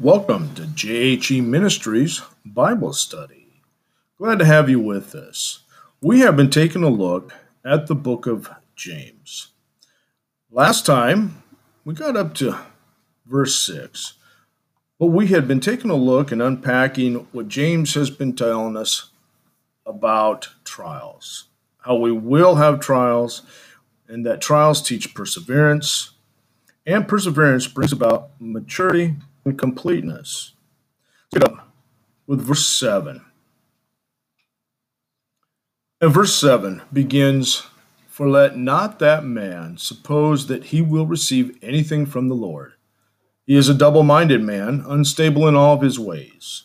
Welcome to JHE Ministries Bible Study. Glad to have you with us. We have been taking a look at the book of James. Last time, we got up to verse 6, but we had been taking a look and unpacking what James has been telling us about trials, how we will have trials, and that trials teach perseverance, and perseverance brings about maturity and completeness. Let's get up with verse 7. And verse 7 begins For let not that man suppose that he will receive anything from the Lord. He is a double minded man, unstable in all of his ways.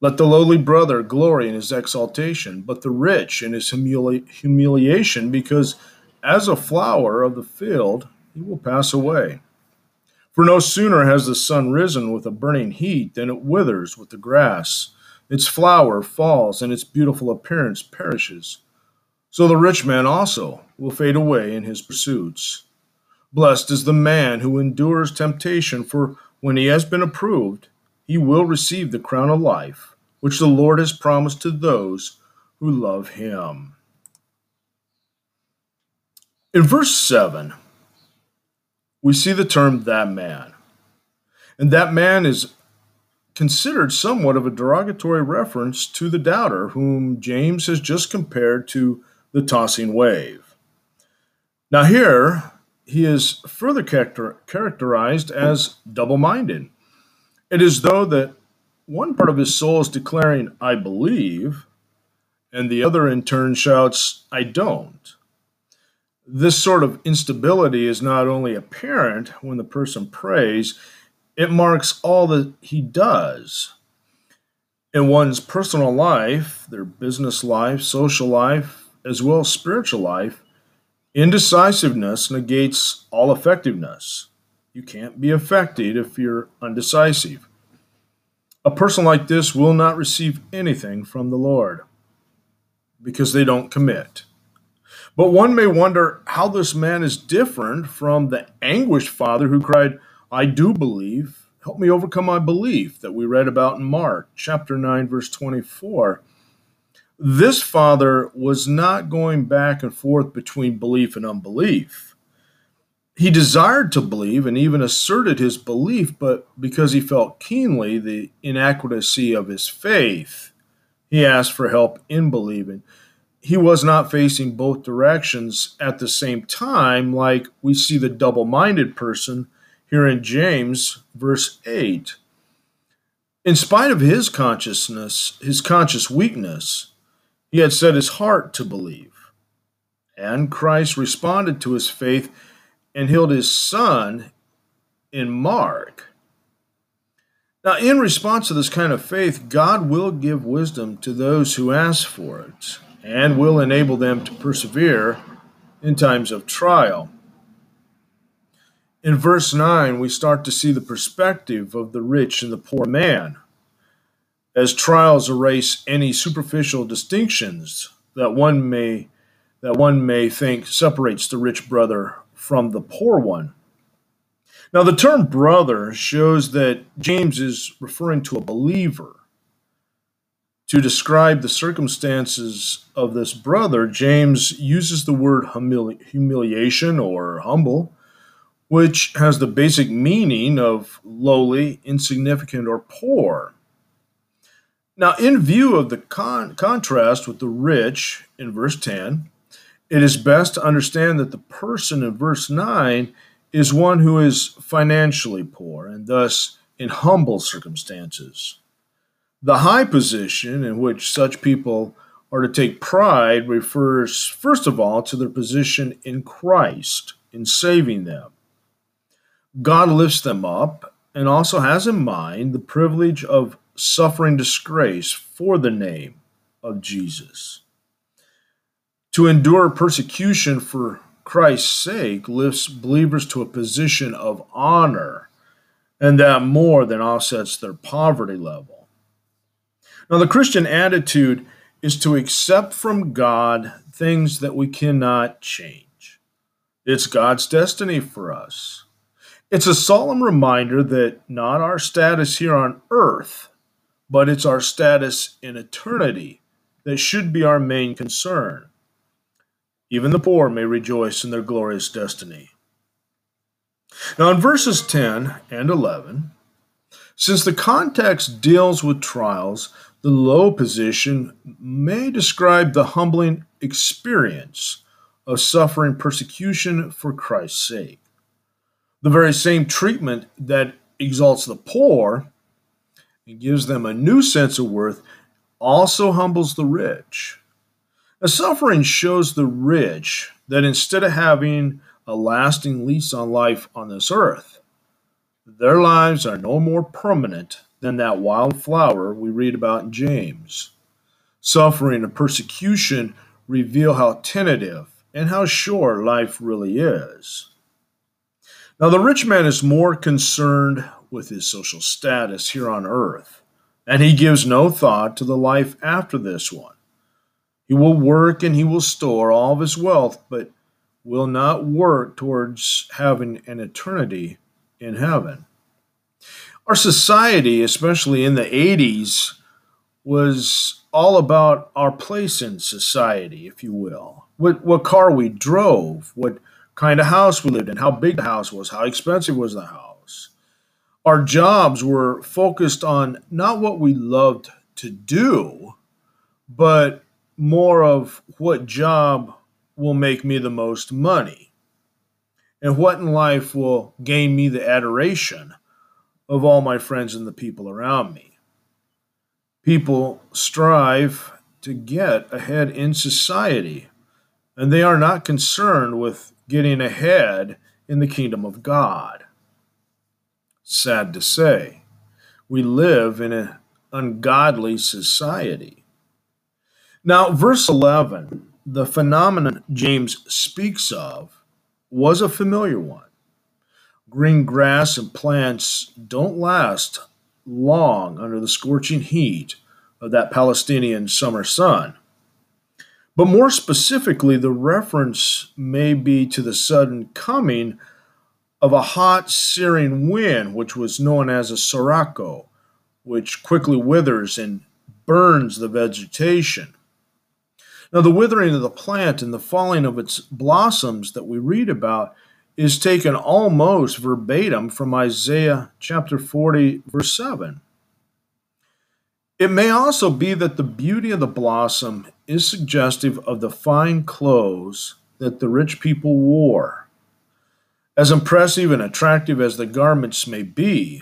Let the lowly brother glory in his exaltation, but the rich in his humili- humiliation, because as a flower of the field he will pass away. For no sooner has the sun risen with a burning heat than it withers with the grass. Its flower falls, and its beautiful appearance perishes. So the rich man also will fade away in his pursuits. Blessed is the man who endures temptation, for when he has been approved, he will receive the crown of life, which the Lord has promised to those who love him. In verse 7, we see the term that man. And that man is considered somewhat of a derogatory reference to the doubter, whom James has just compared to the tossing wave. Now, here he is further character- characterized as double minded. It is though that one part of his soul is declaring, I believe, and the other in turn shouts, I don't. This sort of instability is not only apparent when the person prays, it marks all that he does. In one's personal life, their business life, social life, as well as spiritual life, indecisiveness negates all effectiveness. You can't be effective if you're undecisive. A person like this will not receive anything from the Lord because they don't commit. But one may wonder how this man is different from the anguished father who cried, I do believe, help me overcome my belief, that we read about in Mark chapter 9, verse 24. This father was not going back and forth between belief and unbelief he desired to believe and even asserted his belief, but because he felt keenly the inadequacy of his faith, he asked for help in believing. He was not facing both directions at the same time, like we see the double minded person here in James, verse 8. In spite of his consciousness, his conscious weakness, he had set his heart to believe. And Christ responded to his faith and healed his son in Mark. Now, in response to this kind of faith, God will give wisdom to those who ask for it and will enable them to persevere in times of trial. In verse 9, we start to see the perspective of the rich and the poor man. As trials erase any superficial distinctions that one may that one may think separates the rich brother from the poor one. Now, the term brother shows that James is referring to a believer. To describe the circumstances of this brother, James uses the word humili- humiliation or humble, which has the basic meaning of lowly, insignificant, or poor. Now, in view of the con- contrast with the rich in verse 10, it is best to understand that the person in verse 9 is one who is financially poor and thus in humble circumstances. The high position in which such people are to take pride refers, first of all, to their position in Christ, in saving them. God lifts them up and also has in mind the privilege of suffering disgrace for the name of Jesus. To endure persecution for Christ's sake lifts believers to a position of honor, and that more than offsets their poverty level. Now, the Christian attitude is to accept from God things that we cannot change. It's God's destiny for us. It's a solemn reminder that not our status here on earth, but it's our status in eternity that should be our main concern. Even the poor may rejoice in their glorious destiny. Now, in verses 10 and 11, since the context deals with trials, the low position may describe the humbling experience of suffering persecution for Christ's sake. The very same treatment that exalts the poor and gives them a new sense of worth also humbles the rich. A suffering shows the rich that instead of having a lasting lease on life on this earth, their lives are no more permanent than that wild flower we read about in James. Suffering and persecution reveal how tentative and how sure life really is. Now, the rich man is more concerned with his social status here on earth, and he gives no thought to the life after this one. He will work and he will store all of his wealth, but will not work towards having an eternity in heaven. Our society, especially in the 80s, was all about our place in society, if you will. What, what car we drove, what kind of house we lived in, how big the house was, how expensive was the house. Our jobs were focused on not what we loved to do, but more of what job will make me the most money and what in life will gain me the adoration of all my friends and the people around me. People strive to get ahead in society, and they are not concerned with getting ahead in the kingdom of God. Sad to say, we live in an ungodly society. Now, verse 11, the phenomenon James speaks of was a familiar one. Green grass and plants don't last long under the scorching heat of that Palestinian summer sun. But more specifically, the reference may be to the sudden coming of a hot, searing wind, which was known as a sirocco, which quickly withers and burns the vegetation. Now, the withering of the plant and the falling of its blossoms that we read about is taken almost verbatim from Isaiah chapter 40, verse 7. It may also be that the beauty of the blossom is suggestive of the fine clothes that the rich people wore. As impressive and attractive as the garments may be,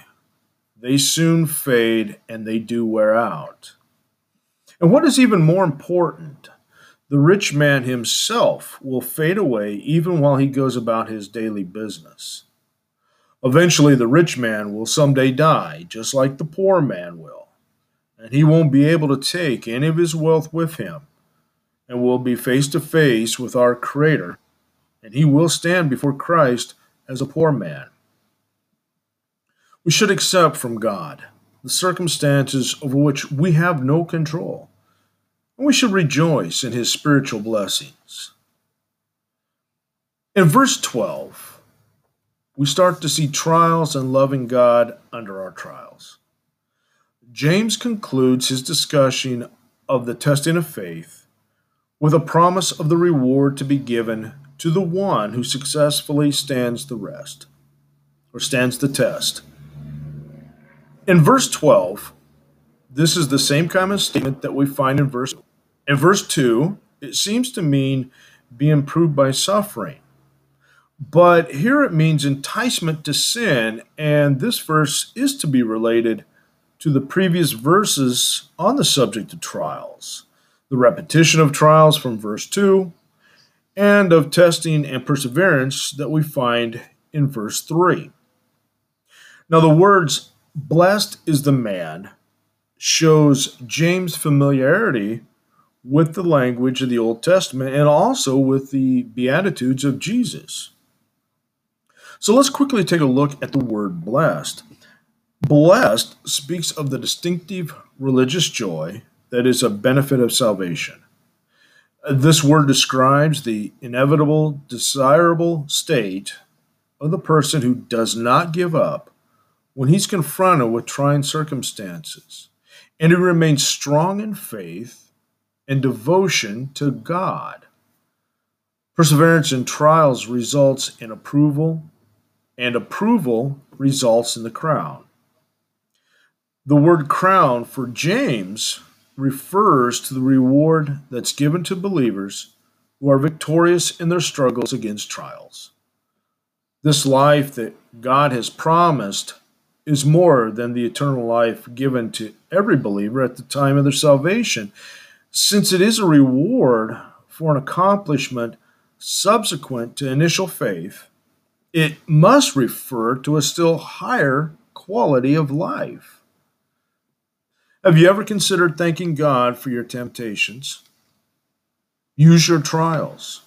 they soon fade and they do wear out. And what is even more important, the rich man himself will fade away even while he goes about his daily business. Eventually, the rich man will someday die, just like the poor man will and he won't be able to take any of his wealth with him, and will be face to face with our Creator, and he will stand before Christ as a poor man. We should accept from God the circumstances over which we have no control, and we should rejoice in his spiritual blessings. In verse 12, we start to see trials and loving God under our trials. James concludes his discussion of the testing of faith with a promise of the reward to be given to the one who successfully stands the rest or stands the test. In verse 12, this is the same kind of statement that we find in verse in verse 2, it seems to mean be improved by suffering. But here it means enticement to sin, and this verse is to be related to the previous verses on the subject of trials, the repetition of trials from verse 2, and of testing and perseverance that we find in verse 3. Now, the words, blessed is the man, shows James' familiarity with the language of the Old Testament and also with the Beatitudes of Jesus. So let's quickly take a look at the word blessed. Blessed speaks of the distinctive religious joy that is a benefit of salvation. This word describes the inevitable, desirable state of the person who does not give up when he's confronted with trying circumstances, and who remains strong in faith and devotion to God. Perseverance in trials results in approval, and approval results in the crown. The word crown for James refers to the reward that's given to believers who are victorious in their struggles against trials. This life that God has promised is more than the eternal life given to every believer at the time of their salvation, since it is a reward for an accomplishment subsequent to initial faith. It must refer to a still higher quality of life. Have you ever considered thanking God for your temptations? Use your trials.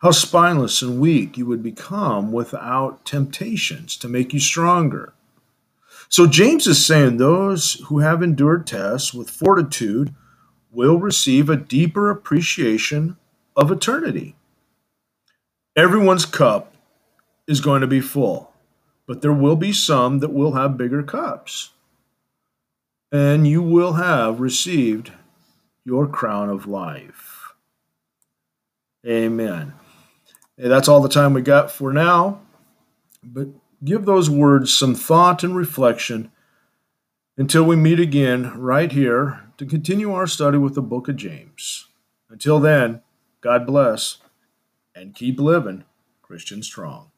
How spineless and weak you would become without temptations to make you stronger. So, James is saying those who have endured tests with fortitude will receive a deeper appreciation of eternity. Everyone's cup is going to be full, but there will be some that will have bigger cups. And you will have received your crown of life. Amen. Hey, that's all the time we got for now. But give those words some thought and reflection until we meet again right here to continue our study with the book of James. Until then, God bless and keep living Christian strong.